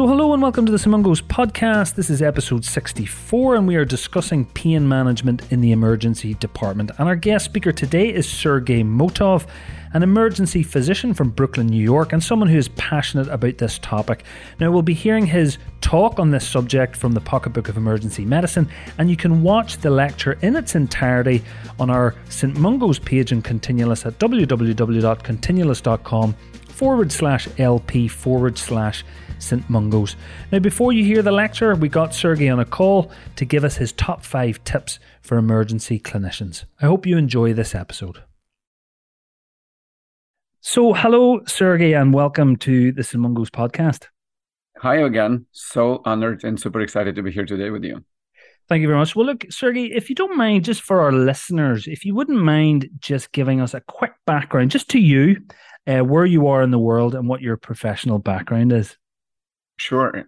So, hello and welcome to the St Mungo's podcast. This is episode 64, and we are discussing pain management in the emergency department. And our guest speaker today is Sergey Motov, an emergency physician from Brooklyn, New York, and someone who is passionate about this topic. Now, we'll be hearing his talk on this subject from the Pocketbook of Emergency Medicine, and you can watch the lecture in its entirety on our St. Mungo's page in Continulus at www.continulus.com forward slash LP forward slash St Mungo's. Now, before you hear the lecture, we got Sergey on a call to give us his top five tips for emergency clinicians. I hope you enjoy this episode. So, hello, Sergey, and welcome to the St Mungo's podcast. Hi again. So honored and super excited to be here today with you. Thank you very much. Well, look, Sergey, if you don't mind, just for our listeners, if you wouldn't mind just giving us a quick background, just to you, uh, where you are in the world and what your professional background is. Sure.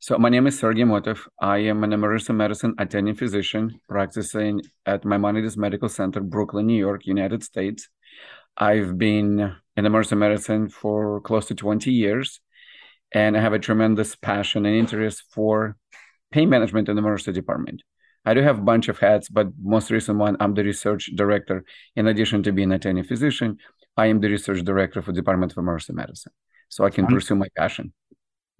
So my name is Sergey Motov. I am an emergency medicine attending physician practicing at Maimonides Medical Center, Brooklyn, New York, United States. I've been in emergency medicine for close to 20 years, and I have a tremendous passion and interest for pain management in the emergency department. I do have a bunch of hats, but most recent one, I'm the research director. In addition to being an attending physician, I am the research director for the Department of Emergency Medicine. So I can mm-hmm. pursue my passion.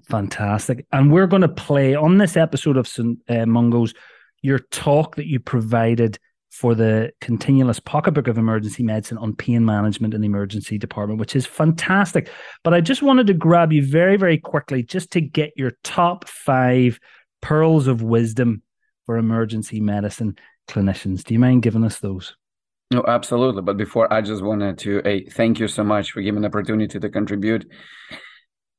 Fantastic. And we're going to play on this episode of. Uh, Mungo's your talk that you provided for the Continulus Pocketbook of Emergency Medicine on pain management in the emergency department, which is fantastic. But I just wanted to grab you very, very quickly just to get your top five pearls of wisdom for emergency medicine clinicians. Do you mind giving us those? No, absolutely. But before, I just wanted to hey, thank you so much for giving the opportunity to contribute.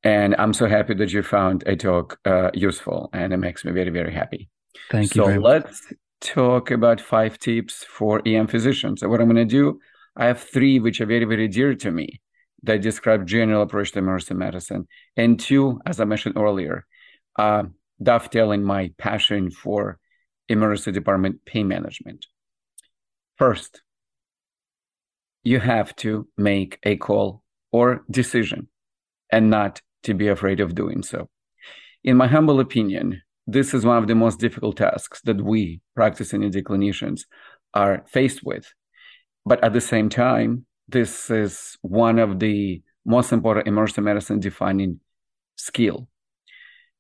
And I'm so happy that you found a talk uh, useful, and it makes me very, very happy. Thank you. So let's talk about five tips for EM physicians. So what I'm going to do, I have three which are very, very dear to me that describe general approach to emergency medicine, and two, as I mentioned earlier, uh, dovetailing my passion for emergency department pain management. First, you have to make a call or decision and not to be afraid of doing so. In my humble opinion, this is one of the most difficult tasks that we practicing ED clinicians are faced with. But at the same time, this is one of the most important emergency medicine defining skill.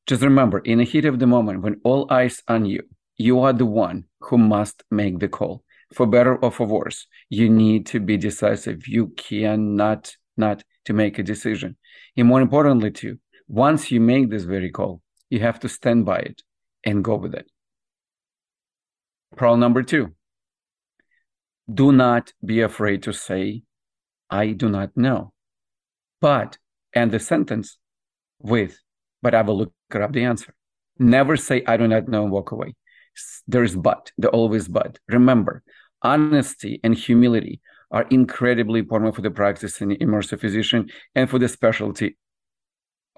Just remember, in the heat of the moment, when all eyes are on you, you are the one who must make the call. For better or for worse, you need to be decisive. You cannot not to make a decision. And more importantly, too, once you make this very call, you have to stand by it and go with it. Pearl number two do not be afraid to say, I do not know. But end the sentence with, but I will look up the answer. Never say, I do not know and walk away. There's but, the always but. Remember, honesty and humility are incredibly important for the practice in immersive physician and for the specialty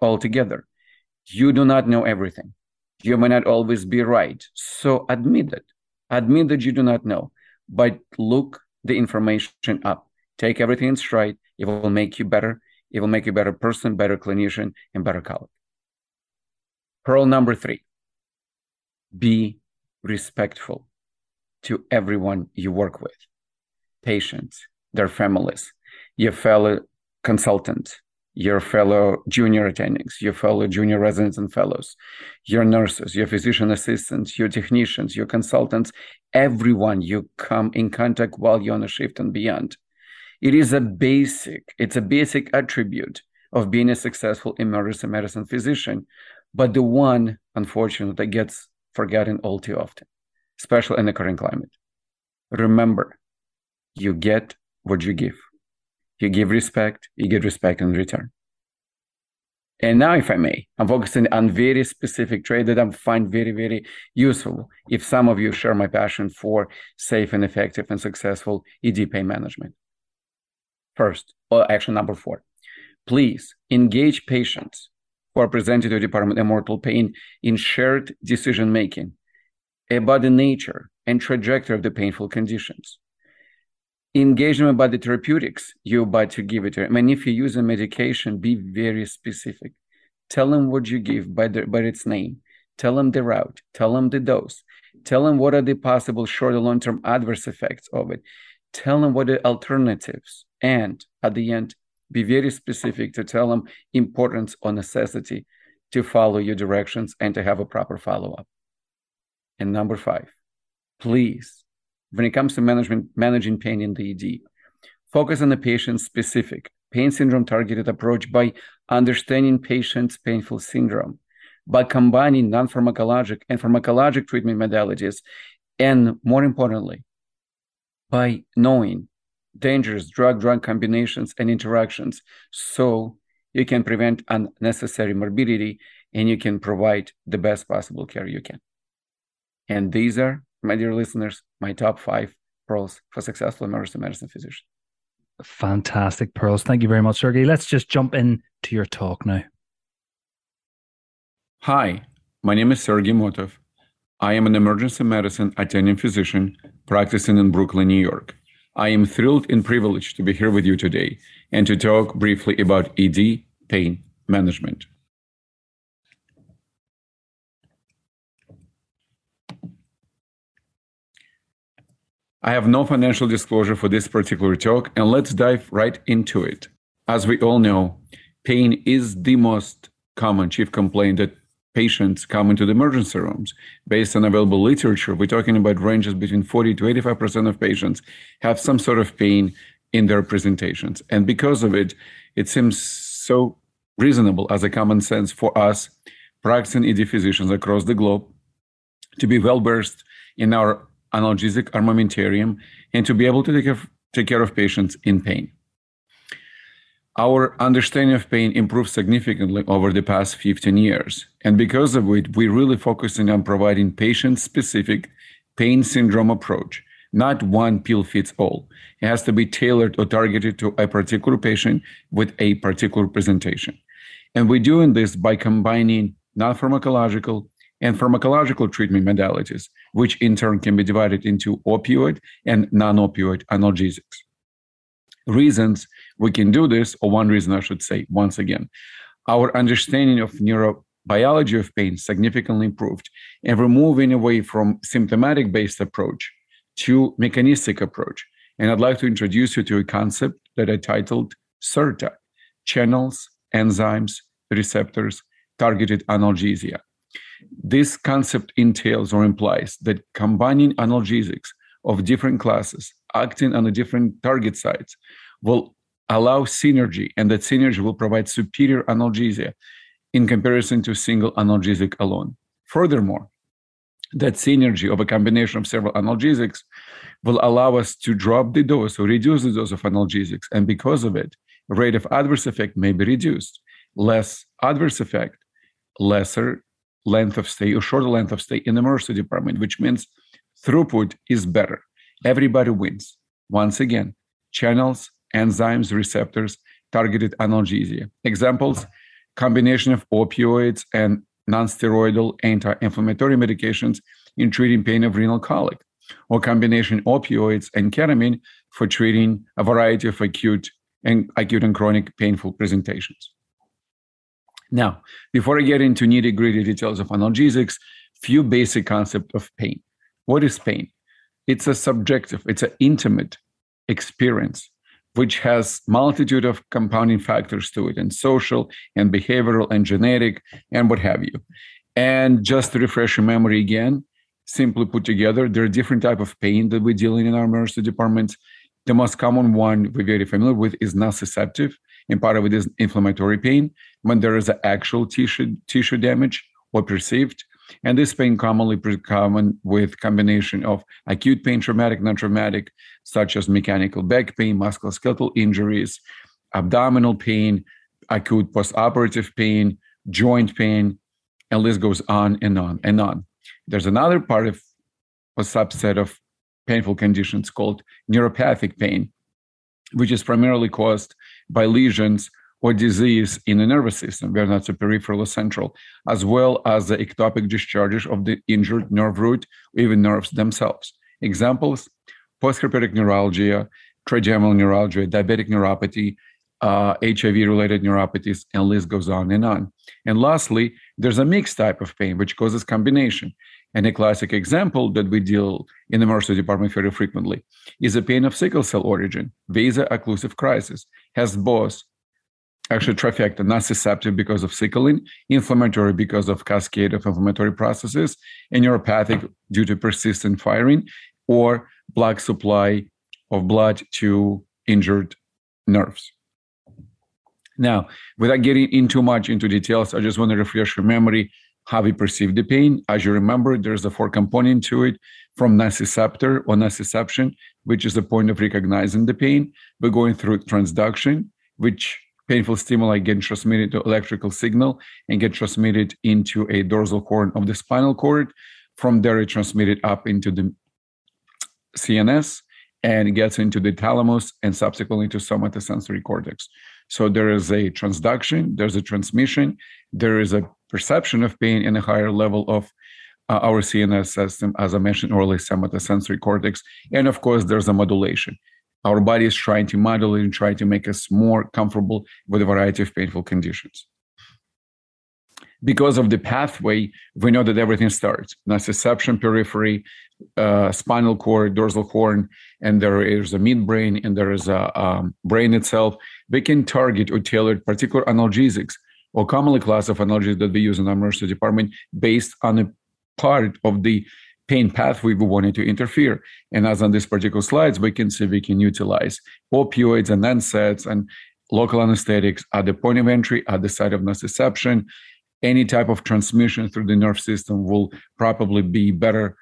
altogether. You do not know everything. You may not always be right. So admit it. Admit that you do not know, but look the information up. Take everything in stride. It will make you better. It will make you a better person, better clinician, and better colleague. Pearl number three be respectful to everyone you work with patients, their families, your fellow consultants, your fellow junior attendings, your fellow junior residents and fellows, your nurses, your physician assistants, your technicians, your consultants, everyone you come in contact while you're on a shift and beyond. It is a basic, it's a basic attribute of being a successful emergency medicine physician, but the one, unfortunately, that gets forgotten all too often, especially in the current climate. Remember, you get what you give. You give respect, you get respect in return. And now, if I may, I'm focusing on very specific trade that I find very, very useful. If some of you share my passion for safe and effective and successful ED pain management. First, or action number four, please engage patients who are presented to the Department of Mortal Pain in shared decision making about the nature and trajectory of the painful conditions engagement about the therapeutics you're about to give it to them. And if you use a medication, be very specific. Tell them what you give by, the, by its name. Tell them the route. Tell them the dose. Tell them what are the possible short and long term adverse effects of it. Tell them what the alternatives. And at the end, be very specific to tell them importance or necessity to follow your directions and to have a proper follow up. And number five, please, when it comes to management, managing pain in the ED, focus on the patient specific pain syndrome targeted approach by understanding patient's painful syndrome, by combining non pharmacologic and pharmacologic treatment modalities, and more importantly, by knowing dangerous drug drug combinations and interactions so you can prevent unnecessary morbidity and you can provide the best possible care you can. And these are, my dear listeners, my top five pearls for successful emergency medicine physicians. Fantastic pearls. Thank you very much, Sergey. Let's just jump in to your talk now. Hi, my name is Sergey Motov. I am an emergency medicine attending physician practicing in Brooklyn, New York. I am thrilled and privileged to be here with you today and to talk briefly about ED pain management. I have no financial disclosure for this particular talk, and let's dive right into it. As we all know, pain is the most common chief complaint that patients come into the emergency rooms. Based on available literature, we're talking about ranges between 40 to 85% of patients have some sort of pain in their presentations. And because of it, it seems so reasonable as a common sense for us practicing ED physicians across the globe to be well versed in our analgesic armamentarium and to be able to take care, of, take care of patients in pain. Our understanding of pain improved significantly over the past 15 years. And because of it, we're really focusing on providing patient specific pain syndrome approach. Not one pill fits all. It has to be tailored or targeted to a particular patient with a particular presentation. And we're doing this by combining non pharmacological and pharmacological treatment modalities, which in turn can be divided into opioid and non opioid analgesics. Reasons we can do this, or one reason I should say once again, our understanding of neurobiology of pain significantly improved, and we're moving away from symptomatic based approach to mechanistic approach. And I'd like to introduce you to a concept that I titled CERTA channels, enzymes, receptors, targeted analgesia. This concept entails or implies that combining analgesics of different classes acting on the different target sites will allow synergy, and that synergy will provide superior analgesia in comparison to single analgesic alone. Furthermore, that synergy of a combination of several analgesics will allow us to drop the dose or reduce the dose of analgesics. And because of it, rate of adverse effect may be reduced. Less adverse effect, lesser length of stay or shorter length of stay in the emergency department, which means throughput is better. Everybody wins. Once again, channels, enzymes, receptors, targeted analgesia. Examples combination of opioids and nonsteroidal anti-inflammatory medications in treating pain of renal colic, or combination opioids and ketamine for treating a variety of acute and acute and chronic painful presentations. Now, before I get into nitty gritty details of analgesics, few basic concept of pain. What is pain? It's a subjective, it's an intimate experience which has multitude of compounding factors to it and social and behavioral and genetic and what have you and just to refresh your memory again simply put together there are different type of pain that we're dealing in our emergency departments the most common one we're very familiar with is nociceptive and part of it is inflammatory pain when there is actual tissue tissue damage or perceived and this pain commonly common with combination of acute pain, traumatic, non-traumatic, such as mechanical back pain, musculoskeletal injuries, abdominal pain, acute postoperative pain, joint pain, and list goes on and on and on. There's another part of a subset of painful conditions called neuropathic pain, which is primarily caused by lesions or disease in the nervous system, whether that's a peripheral or central, as well as the ectopic discharges of the injured nerve root even nerves themselves. Examples postherpetic neuralgia, trigeminal neuralgia, diabetic neuropathy, uh, HIV related neuropathies, and list goes on and on. And lastly, there's a mixed type of pain, which causes combination. And a classic example that we deal in the emergency department very frequently is a pain of sickle cell origin, vaso-occlusive crisis, has both actually trifecta, nociceptive because of sickling, inflammatory because of cascade of inflammatory processes, and neuropathic due to persistent firing, or blood supply of blood to injured nerves. Now, without getting into much into details, I just want to refresh your memory how we perceive the pain. As you remember, there's a four component to it from nociceptor or nociception, which is the point of recognizing the pain. We're going through transduction, which painful stimuli get transmitted to electrical signal and get transmitted into a dorsal horn of the spinal cord. From there, it transmitted up into the CNS and gets into the thalamus and subsequently to somatosensory cortex. So there is a transduction, there's a transmission, there is a perception of pain in a higher level of uh, our CNS system, as I mentioned earlier, somatosensory cortex. And of course, there's a modulation. Our body is trying to modulate and try to make us more comfortable with a variety of painful conditions. Because of the pathway, we know that everything starts nociception, periphery, uh, spinal cord, dorsal horn, and there is a midbrain and there is a um, brain itself we can target or tailor particular analgesics or commonly class of analgesics that we use in our emergency department based on a part of the pain pathway we wanted to interfere. And as on these particular slides, we can see we can utilize opioids and NSAIDs and local anesthetics at the point of entry, at the site of nociception. Any type of transmission through the nerve system will probably be better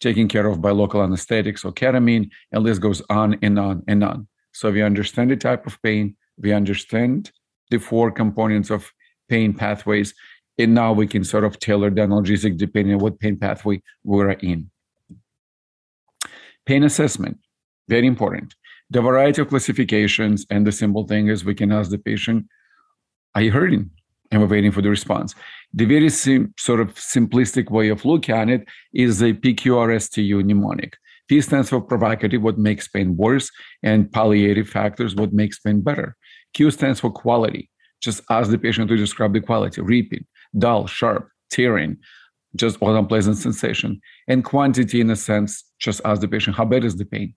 taken care of by local anesthetics or ketamine, and this goes on and on and on. So we understand the type of pain, we understand the four components of pain pathways, and now we can sort of tailor the analgesic depending on what pain pathway we're in. Pain assessment, very important. The variety of classifications, and the simple thing is we can ask the patient, Are you hurting? And we're waiting for the response. The very sim- sort of simplistic way of looking at it is a PQRSTU mnemonic. P stands for provocative, what makes pain worse, and palliative factors, what makes pain better. Q stands for quality. Just ask the patient to describe the quality. Repeat, dull, sharp, tearing, just all unpleasant sensation. And quantity, in a sense, just ask the patient how bad is the pain.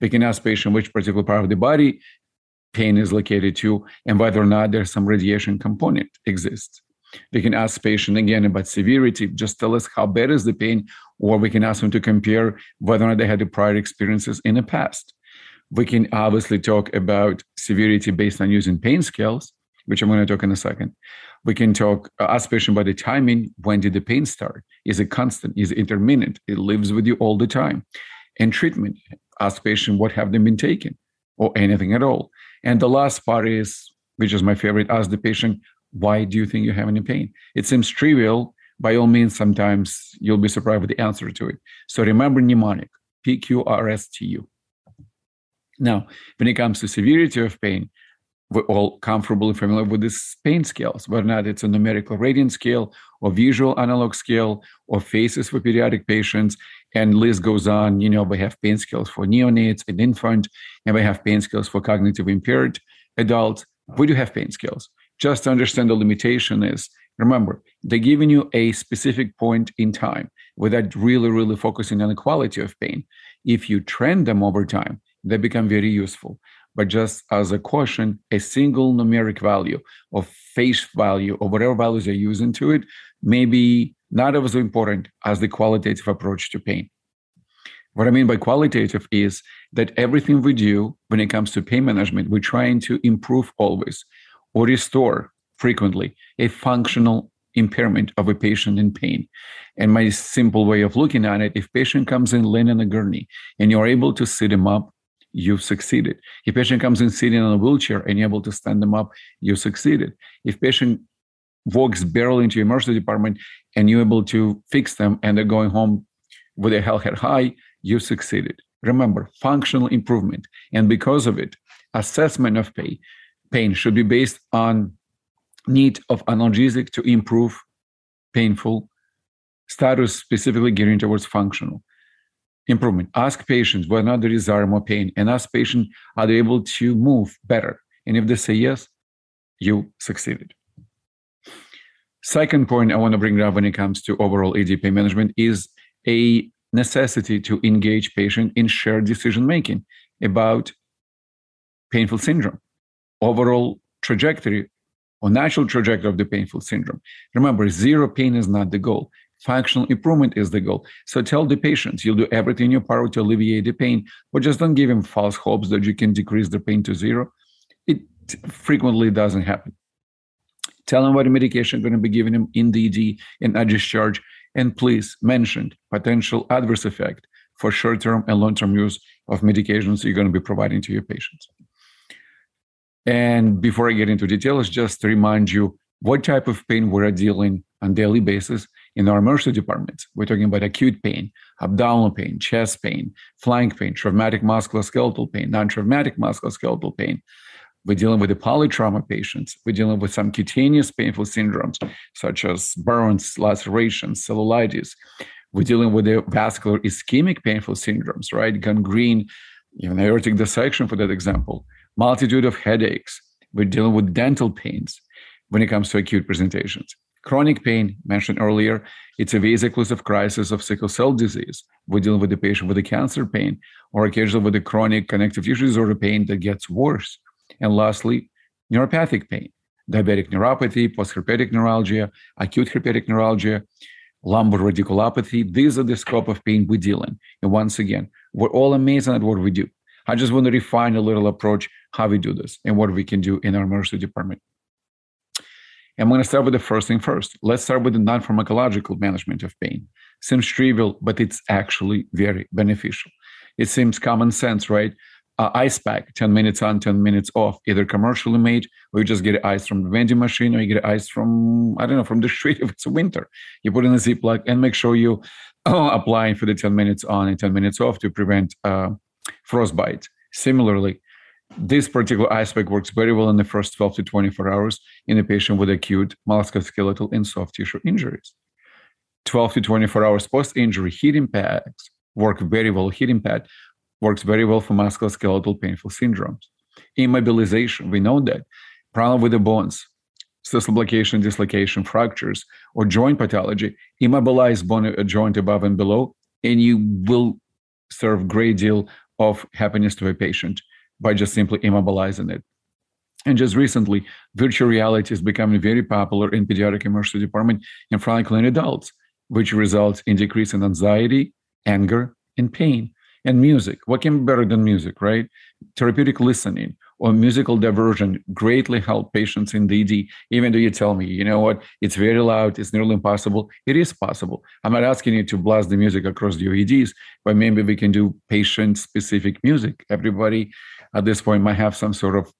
We can ask patient which particular part of the body pain is located to and whether or not there's some radiation component exists. We can ask patient again about severity, just tell us how bad is the pain, or we can ask them to compare whether or not they had the prior experiences in the past. We can obviously talk about severity based on using pain scales, which I'm going to talk in a second. We can talk, uh, ask patient about the timing. When did the pain start? Is it constant? Is it intermittent? It lives with you all the time. And treatment, ask patient what have they been taking or anything at all. And the last part is, which is my favorite, ask the patient, why do you think you're having a pain? It seems trivial. By all means, sometimes you'll be surprised with the answer to it. So remember mnemonic, PQRSTU. Now, when it comes to severity of pain, we're all comfortable and familiar with these pain scales, whether or not it's a numerical rating scale or visual analog scale or faces for pediatric patients. And list goes on. You know, we have pain scales for neonates and infant, and we have pain scales for cognitive impaired adults. We do have pain scales. Just to understand the limitation is remember, they're giving you a specific point in time without really, really focusing on the quality of pain. If you trend them over time, they become very useful. But just as a caution, a single numeric value or face value or whatever values you're using to it may be not as important as the qualitative approach to pain. What I mean by qualitative is that everything we do when it comes to pain management, we're trying to improve always or restore frequently a functional impairment of a patient in pain. And my simple way of looking at it, if patient comes in laying in a gurney and you're able to sit him up you've succeeded. If patient comes in sitting in a wheelchair and you're able to stand them up, you succeeded. If patient walks barely into your emergency department and you're able to fix them and they're going home with their health head high, you succeeded. Remember, functional improvement. And because of it, assessment of pain, pain should be based on need of analgesic to improve painful status, specifically gearing towards functional improvement. Ask patients whether not there is more pain, and ask patients are they able to move better. And if they say yes, you succeeded. Second point I want to bring up when it comes to overall ED pain management is a necessity to engage patient in shared decision making about painful syndrome, overall trajectory or natural trajectory of the painful syndrome. Remember, zero pain is not the goal. Functional improvement is the goal. So tell the patients you'll do everything in your power to alleviate the pain, but just don't give them false hopes that you can decrease the pain to zero. It frequently doesn't happen. Tell them what medication going to be giving them in DD and at discharge. And please mention potential adverse effect for short-term and long-term use of medications you're going to be providing to your patients. And before I get into details, just to remind you what type of pain we're dealing on daily basis in our emergency departments. We're talking about acute pain, abdominal pain, chest pain, flank pain, traumatic musculoskeletal pain, non-traumatic musculoskeletal pain. We're dealing with the polytrauma patients. We're dealing with some cutaneous painful syndromes, such as burns, lacerations, cellulitis. We're dealing with the vascular ischemic painful syndromes, right? Gangrene, even aortic dissection, for that example. Multitude of headaches. We're dealing with dental pains when it comes to acute presentations. Chronic pain, mentioned earlier, it's a vaso-occlusive crisis of sickle cell disease. We're dealing with the patient with a cancer pain or occasionally with a chronic connective tissue disorder pain that gets worse. And lastly, neuropathic pain, diabetic neuropathy, postherpetic neuralgia, acute herpetic neuralgia, lumbar radiculopathy. These are the scope of pain we deal in. And once again, we're all amazing at what we do. I just want to refine a little approach how we do this and what we can do in our emergency department. I'm going to start with the first thing first. Let's start with the non pharmacological management of pain. Seems trivial, but it's actually very beneficial. It seems common sense, right? Uh, ice pack, 10 minutes on, 10 minutes off, either commercially made, or you just get ice from the vending machine, or you get ice from, I don't know, from the street if it's winter. You put in a Ziploc and make sure you uh, applying for the 10 minutes on and 10 minutes off to prevent uh, frostbite. Similarly, this particular aspect works very well in the first 12 to 24 hours in a patient with acute musculoskeletal and soft tissue injuries. 12 to 24 hours post injury heating pads work very well. Heating pad works very well for musculoskeletal painful syndromes. Immobilization, we know that. Problem with the bones, dislocation, dislocation, fractures, or joint pathology, immobilize bone uh, joint above and below, and you will serve great deal of happiness to a patient by just simply immobilizing it. And just recently, virtual reality is becoming very popular in pediatric emergency department and frankly in adults, which results in decrease in anxiety, anger, and pain. And music, what can be better than music, right? Therapeutic listening or musical diversion greatly help patients in DD, even though you tell me, you know what, it's very loud, it's nearly impossible. It is possible. I'm not asking you to blast the music across the EDs, but maybe we can do patient specific music. Everybody at this point might have some sort of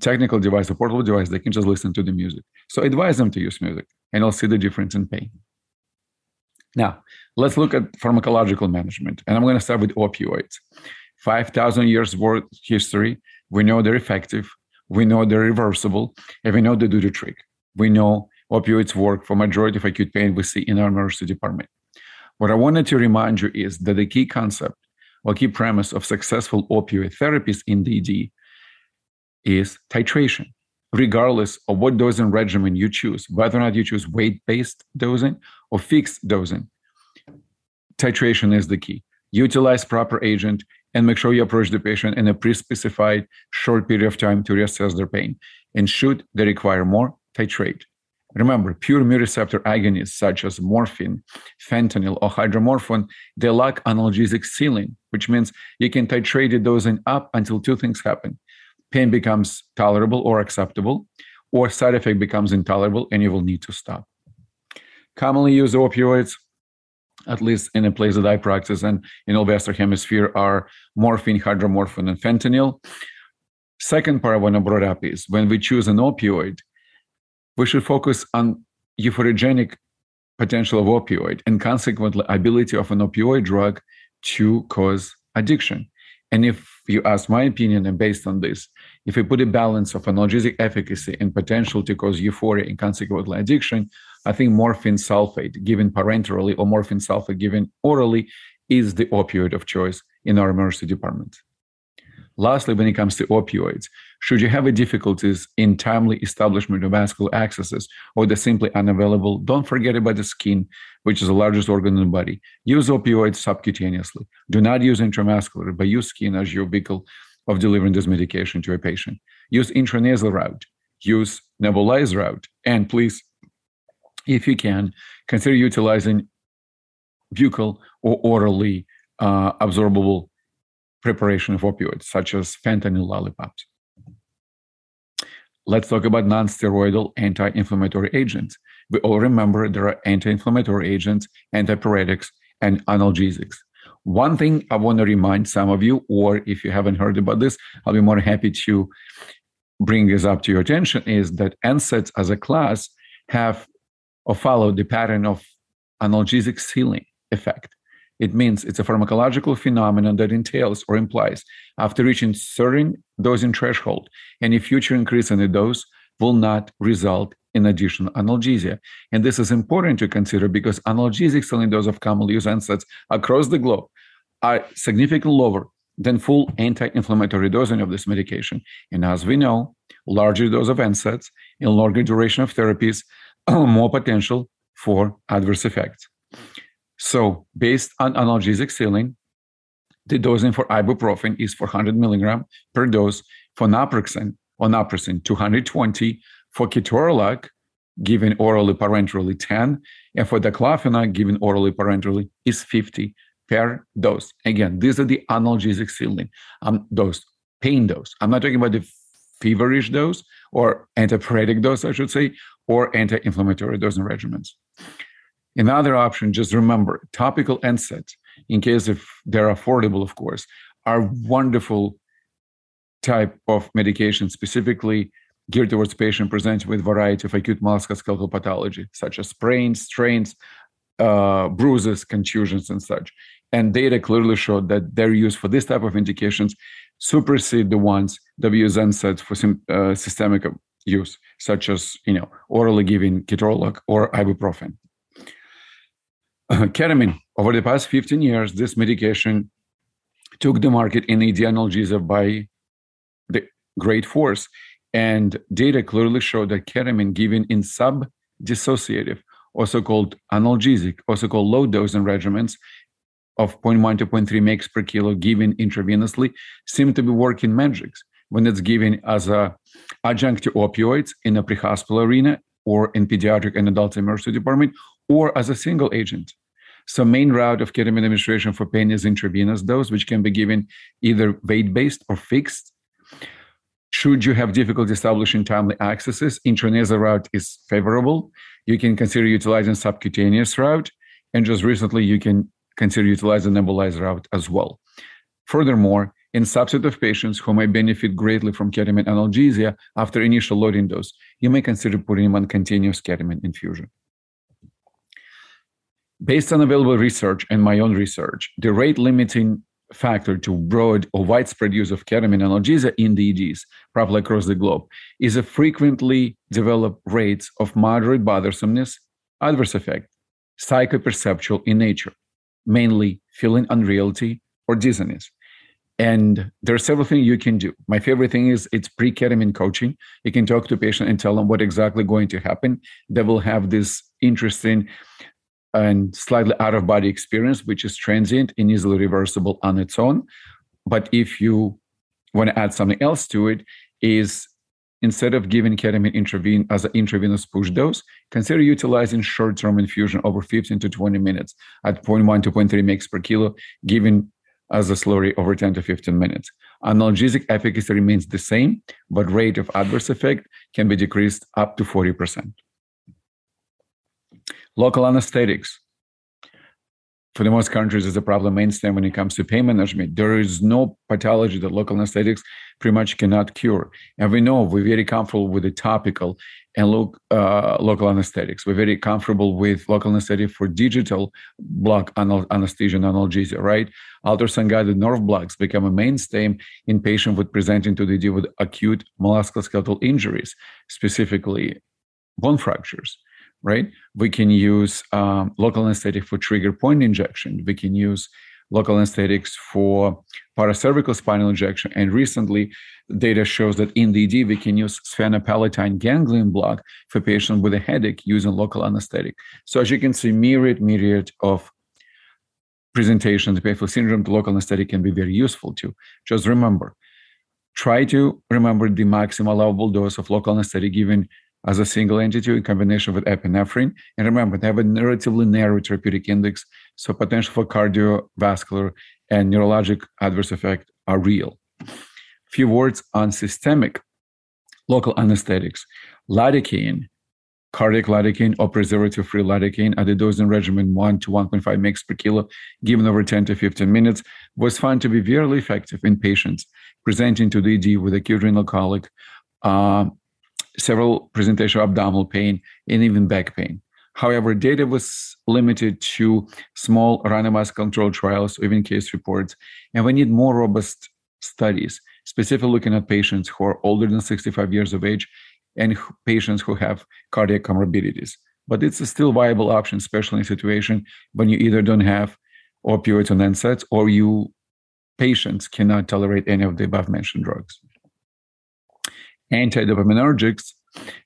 technical device, a portable device, they can just listen to the music. So advise them to use music and I'll see the difference in pain. Now, let's look at pharmacological management. And I'm going to start with opioids. 5,000 years worth history. We know they're effective. We know they're reversible. And we know they do the trick. We know opioids work for majority of acute pain we see in our emergency department. What I wanted to remind you is that the key concept or key premise of successful opioid therapies in DD is titration, regardless of what dosing regimen you choose, whether or not you choose weight based dosing or fixed dosing. Titration is the key. Utilize proper agent and make sure you approach the patient in a pre specified short period of time to reassess their pain. And should they require more, titrate. Remember, pure mu receptor agonists such as morphine, fentanyl, or hydromorphone, they lack analgesic ceiling, which means you can titrate the dosing up until two things happen. Pain becomes tolerable or acceptable, or side effect becomes intolerable and you will need to stop. Commonly used opioids, at least in a place that I practice and in all Western Hemisphere, are morphine, hydromorphone, and fentanyl. Second part I want to bring up is when we choose an opioid, we should focus on euphorogenic potential of opioid and consequently ability of an opioid drug to cause addiction. And if you ask my opinion, and based on this, if we put a balance of analgesic efficacy and potential to cause euphoria and consequently addiction, I think morphine sulfate given parenterally or morphine sulfate given orally is the opioid of choice in our emergency department. Lastly, when it comes to opioids, should you have difficulties in timely establishment of vascular accesses or they're simply unavailable, don't forget about the skin, which is the largest organ in the body. Use opioids subcutaneously. Do not use intramuscular, but use skin as your vehicle of delivering this medication to a patient. Use intranasal route. Use nebulized route. And please, if you can, consider utilizing buccal or orally uh, absorbable preparation of opioids, such as fentanyl lollipops. Let's talk about non-steroidal anti-inflammatory agents. We all remember there are anti-inflammatory agents, antipyretics, and analgesics. One thing I want to remind some of you, or if you haven't heard about this, I'll be more happy to bring this up to your attention, is that NSAIDs as a class have or follow the pattern of analgesic ceiling effect. It means it's a pharmacological phenomenon that entails or implies after reaching certain dosing threshold, any future increase in the dose will not result in additional analgesia. And this is important to consider because analgesic ceiling dose of commonly used NSAIDs across the globe are significantly lower than full anti-inflammatory dosing of this medication. And as we know, larger dose of NSAIDs and longer duration of therapies, more potential for adverse effects. So, based on analgesic ceiling, the dosing for ibuprofen is 400 milligram per dose. For naproxen or naproxen, 220. For ketorolac, given orally parenterally, 10. And for diclofenac, given orally parenterally, is 50 per dose. Again, these are the analgesic ceiling um, dose, pain dose. I'm not talking about the feverish dose or antipyretic dose, I should say, or anti-inflammatory dosing regimens. Another option, just remember, topical NSAIDs, in case if they're affordable, of course, are wonderful type of medication, specifically geared towards patients presenting with variety of acute musculoskeletal pathology, such as sprains, strains, uh, bruises, contusions, and such. And data clearly showed that their use for this type of indications supersede the ones that we use NSAIDs for uh, systemic use, such as you know orally given ketorolac or ibuprofen. Uh, ketamine. Over the past 15 years, this medication took the market in ED analgesia by the great force. And data clearly showed that ketamine given in sub-dissociative, also called analgesic, also called low dose regimens of 0.1 to 0.3 mg per kilo given intravenously seem to be working magics when it's given as a adjunct to opioids in a pre-hospital arena or in pediatric and adult emergency department or as a single agent. So main route of ketamine administration for pain is intravenous dose, which can be given either weight-based or fixed. Should you have difficulty establishing timely accesses, intranasal route is favorable. You can consider utilizing subcutaneous route. And just recently, you can consider utilizing nebulized route as well. Furthermore, in subset of patients who may benefit greatly from ketamine analgesia after initial loading dose, you may consider putting them on continuous ketamine infusion. Based on available research and my own research, the rate limiting factor to broad or widespread use of ketamine analgesia in DEDs, probably across the globe, is a frequently developed rates of moderate bothersomeness, adverse effect, psychoperceptual in nature, mainly feeling unreality or dizziness. And there are several things you can do. My favorite thing is it's pre-ketamine coaching. You can talk to patient and tell them what exactly going to happen. They will have this interesting and slightly out of body experience, which is transient and easily reversible on its own. But if you want to add something else to it, is instead of giving ketamine intravene as an intravenous push dose, consider utilizing short-term infusion over 15 to 20 minutes at 0.1 to 0.3 mg per kilo, given as a slurry over 10 to 15 minutes. Analgesic efficacy remains the same, but rate of adverse effect can be decreased up to 40%. Local anesthetics. For the most countries, is a problem mainstay when it comes to pain management. There is no pathology that local anesthetics pretty much cannot cure. And we know we're very comfortable with the topical and uh, local anesthetics. We're very comfortable with local anesthetic for digital block anesthesia and analgesia, right? Ultrasound guided nerve blocks become a mainstay in patients with presenting to the D with acute musculoskeletal injuries, specifically bone fractures right? We can use um, local anesthetic for trigger point injection. We can use local anesthetics for paracervical spinal injection. And recently, data shows that in ED, we can use sphenopalatine ganglion block for patients with a headache using local anesthetic. So as you can see, myriad, myriad of presentations, painful syndrome, the local anesthetic can be very useful too. Just remember, try to remember the maximum allowable dose of local anesthetic given as a single entity in combination with epinephrine. And remember, they have a relatively narrow therapeutic index, so potential for cardiovascular and neurologic adverse effect are real. Few words on systemic local anesthetics. Lidocaine, cardiac lidocaine or preservative-free lidocaine at the dosing regimen 1 to 1.5 mg per kilo given over 10 to 15 minutes was found to be very effective in patients presenting to the ED with acute renal colic, uh, several presentation of abdominal pain, and even back pain. However, data was limited to small randomized controlled trials, even case reports, and we need more robust studies, specifically looking at patients who are older than 65 years of age and patients who have cardiac comorbidities. But it's a still viable option, especially in situation when you either don't have opioids on NSAIDs or you patients cannot tolerate any of the above mentioned drugs. Antidopaminergics,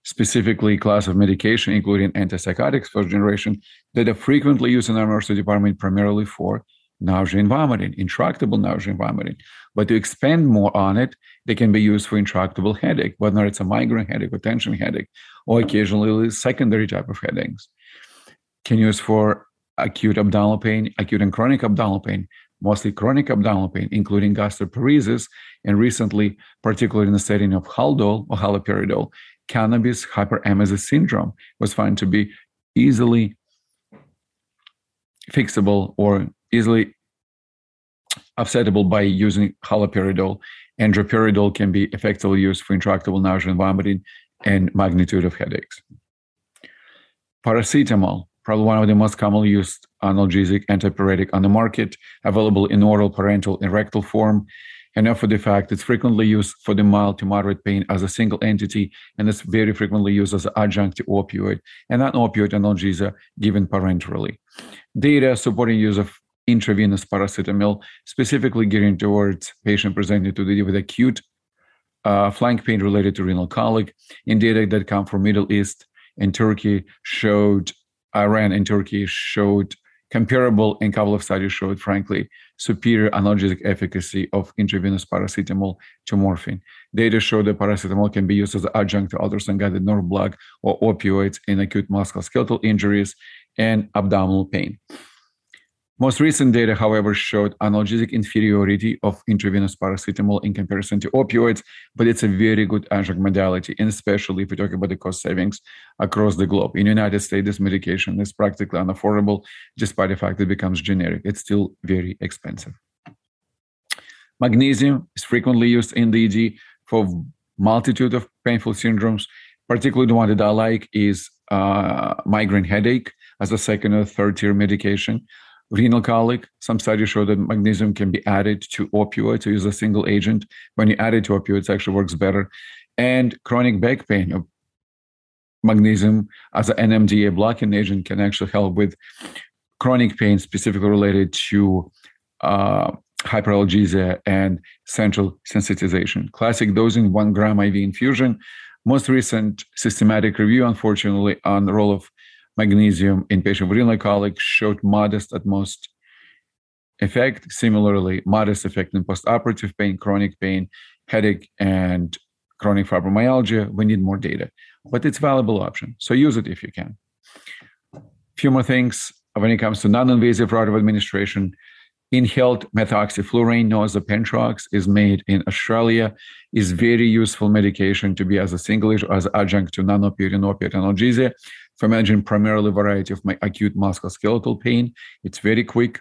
specifically class of medication, including antipsychotics first generation, that are frequently used in our emergency department primarily for nausea and vomiting, intractable nausea and vomiting. But to expand more on it, they can be used for intractable headache, whether it's a migraine headache or tension headache, or occasionally secondary type of headaches. Can use for acute abdominal pain, acute and chronic abdominal pain, mostly chronic abdominal pain, including gastroparesis, and recently, particularly in the setting of Haldol or haloperidol, cannabis hyperemesis syndrome was found to be easily fixable or easily offsettable by using haloperidol. And droperidol can be effectively used for intractable nausea and vomiting and magnitude of headaches. Paracetamol, probably one of the most commonly used analgesic antipyretic on the market, available in oral, parenteral, and rectal form. Enough for the fact it's frequently used for the mild to moderate pain as a single entity, and it's very frequently used as an adjunct to opioid and non-opioid analgesia given parenterally. Data supporting use of intravenous paracetamol, specifically gearing towards patient presenting to the with acute uh, flank pain related to renal colic. In data that come from Middle East and Turkey showed, Iran and Turkey showed comparable and a couple of studies showed, frankly, superior analgesic efficacy of intravenous paracetamol to morphine. Data show that paracetamol can be used as an adjunct to ultrasound-guided nerve block or opioids in acute musculoskeletal injuries and abdominal pain. Most recent data, however, showed analgesic inferiority of intravenous paracetamol in comparison to opioids, but it's a very good adjunct modality, and especially if we talk about the cost savings across the globe. In the United States, this medication is practically unaffordable, despite the fact it becomes generic. It's still very expensive. Magnesium is frequently used in the ED for multitude of painful syndromes. Particularly the one that I like is uh, migraine headache as a second or third tier medication renal colic. Some studies show that magnesium can be added to opioids to use a single agent. When you add it to opioids, it actually works better. And chronic back pain, magnesium as an NMDA blocking agent can actually help with chronic pain, specifically related to uh, hyperalgesia and central sensitization. Classic dosing, one gram IV infusion. Most recent systematic review, unfortunately, on the role of magnesium in patient with renal colic showed modest at most effect. Similarly, modest effect in postoperative pain, chronic pain, headache, and chronic fibromyalgia. We need more data, but it's valuable option. So use it if you can. Few more things when it comes to non-invasive route of administration. Inhaled the Penthrox, is made in Australia. is very useful medication to be as a single as adjunct to non-opioid and opioid analgesia for managing primarily variety of my acute musculoskeletal pain. It's very quick,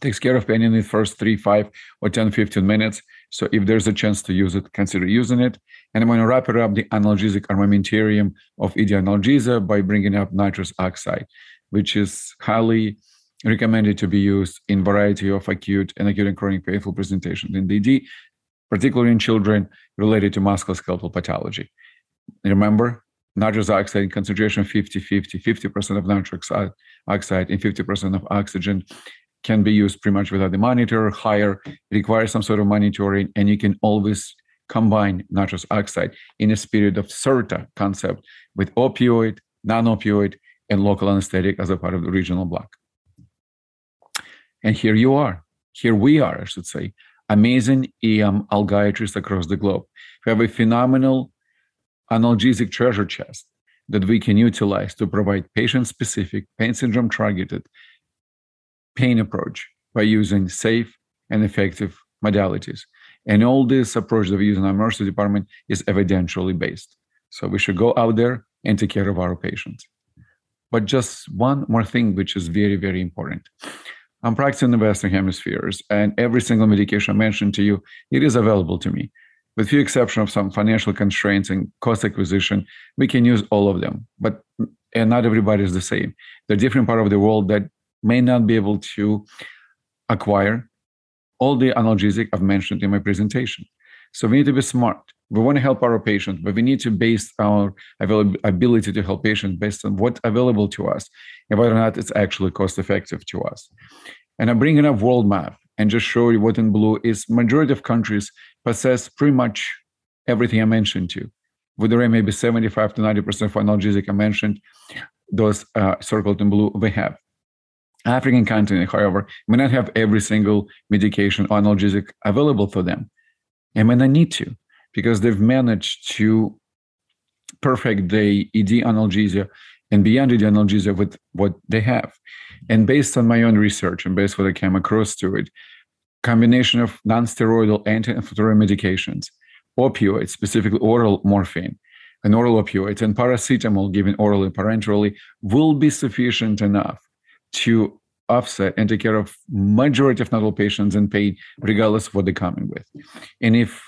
takes care of pain in the first three, five, or 10, 15 minutes. So if there's a chance to use it, consider using it. And I'm going to wrap it up the analgesic armamentarium of ED analgesia by bringing up nitrous oxide, which is highly recommended to be used in variety of acute and acute and chronic painful presentations in DD, particularly in children related to musculoskeletal pathology. Remember, nitrous oxide concentration 50 50 50% of nitrous oxide and 50% of oxygen can be used pretty much without the monitor. Higher requires some sort of monitoring, and you can always combine nitrous oxide in a spirit of CERTA concept with opioid, non-opioid, and local anesthetic as a part of the regional block. And here you are. Here we are, I should say, amazing EM algiatrists across the globe. We have a phenomenal analgesic treasure chest that we can utilize to provide patient-specific pain syndrome targeted pain approach by using safe and effective modalities. And all this approach that we use in our emergency department is evidentially based. So we should go out there and take care of our patients. But just one more thing, which is very, very important. I'm practicing in the Western hemispheres, and every single medication I mentioned to you, it is available to me. With few exception of some financial constraints and cost acquisition, we can use all of them. But and not everybody is the same. There are different part of the world that may not be able to acquire all the analgesic I've mentioned in my presentation. So we need to be smart. We want to help our patients, but we need to base our ability to help patients based on what's available to us and whether or not it's actually cost effective to us. And I'm bringing up world map and just show you what in blue is majority of countries possess pretty much everything I mentioned to. You. The maybe 75 to 90% of analgesic I mentioned, those uh, circled in blue, we have. African continent, however, may not have every single medication or analgesic available for them. And may not need to, because they've managed to perfect the ED analgesia and beyond ED analgesia with what they have. And based on my own research and based what I came across to it, combination of non-steroidal anti-inflammatory medications, opioids, specifically oral morphine, and oral opioids, and paracetamol given orally parenterally will be sufficient enough to offset and take care of majority of not patients in pain, regardless of what they're coming with. And if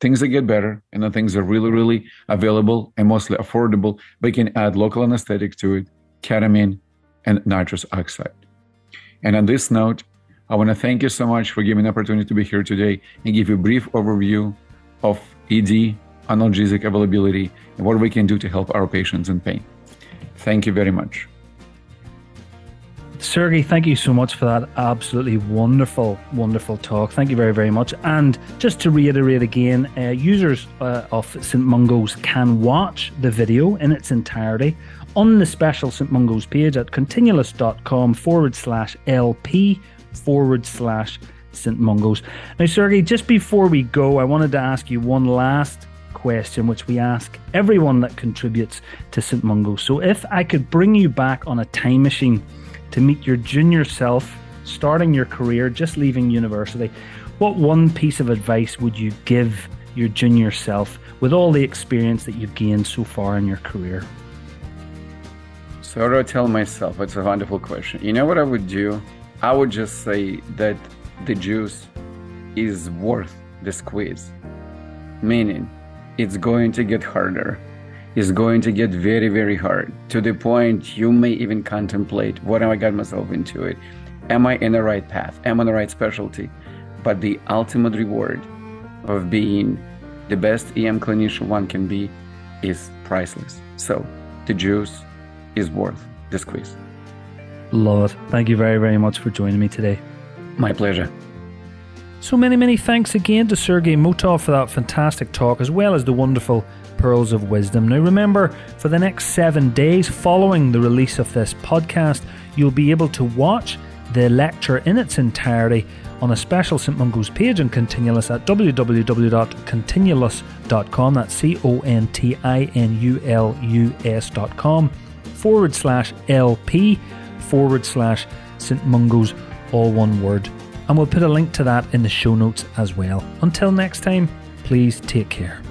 things that get better and the things are really, really available and mostly affordable, we can add local anesthetic to it, ketamine, and nitrous oxide. And on this note, I want to thank you so much for giving the opportunity to be here today and give you a brief overview of ED, analgesic availability, and what we can do to help our patients in pain. Thank you very much. Sergey, thank you so much for that absolutely wonderful, wonderful talk. Thank you very, very much. And just to reiterate again, uh, users uh, of St. Mungo's can watch the video in its entirety on the special St. Mungo's page at continulus.com forward slash LP forward slash St. Mungo's. Now, Sergey, just before we go, I wanted to ask you one last question, which we ask everyone that contributes to St. Mungo's. So, if I could bring you back on a time machine to meet your junior self, starting your career, just leaving university, what one piece of advice would you give your junior self with all the experience that you've gained so far in your career? So, what do I tell myself? It's a wonderful question. You know what I would do? I would just say that the juice is worth the squeeze, meaning it's going to get harder It's going to get very, very hard to the point you may even contemplate what am I got myself into it? Am I in the right path? Am I in the right specialty? But the ultimate reward of being the best EM clinician one can be is priceless. So the juice is worth the squeeze. Love it. Thank you very, very much for joining me today. My pleasure. So many, many thanks again to Sergey Motov for that fantastic talk, as well as the wonderful pearls of wisdom. Now, remember, for the next seven days following the release of this podcast, you'll be able to watch the lecture in its entirety on a special St. Mungo's page on Continulus at www.continulus.com. That's C O N T I N U L U S.com forward slash LP forward slash St. Mungo's, all one word. And we'll put a link to that in the show notes as well. Until next time, please take care.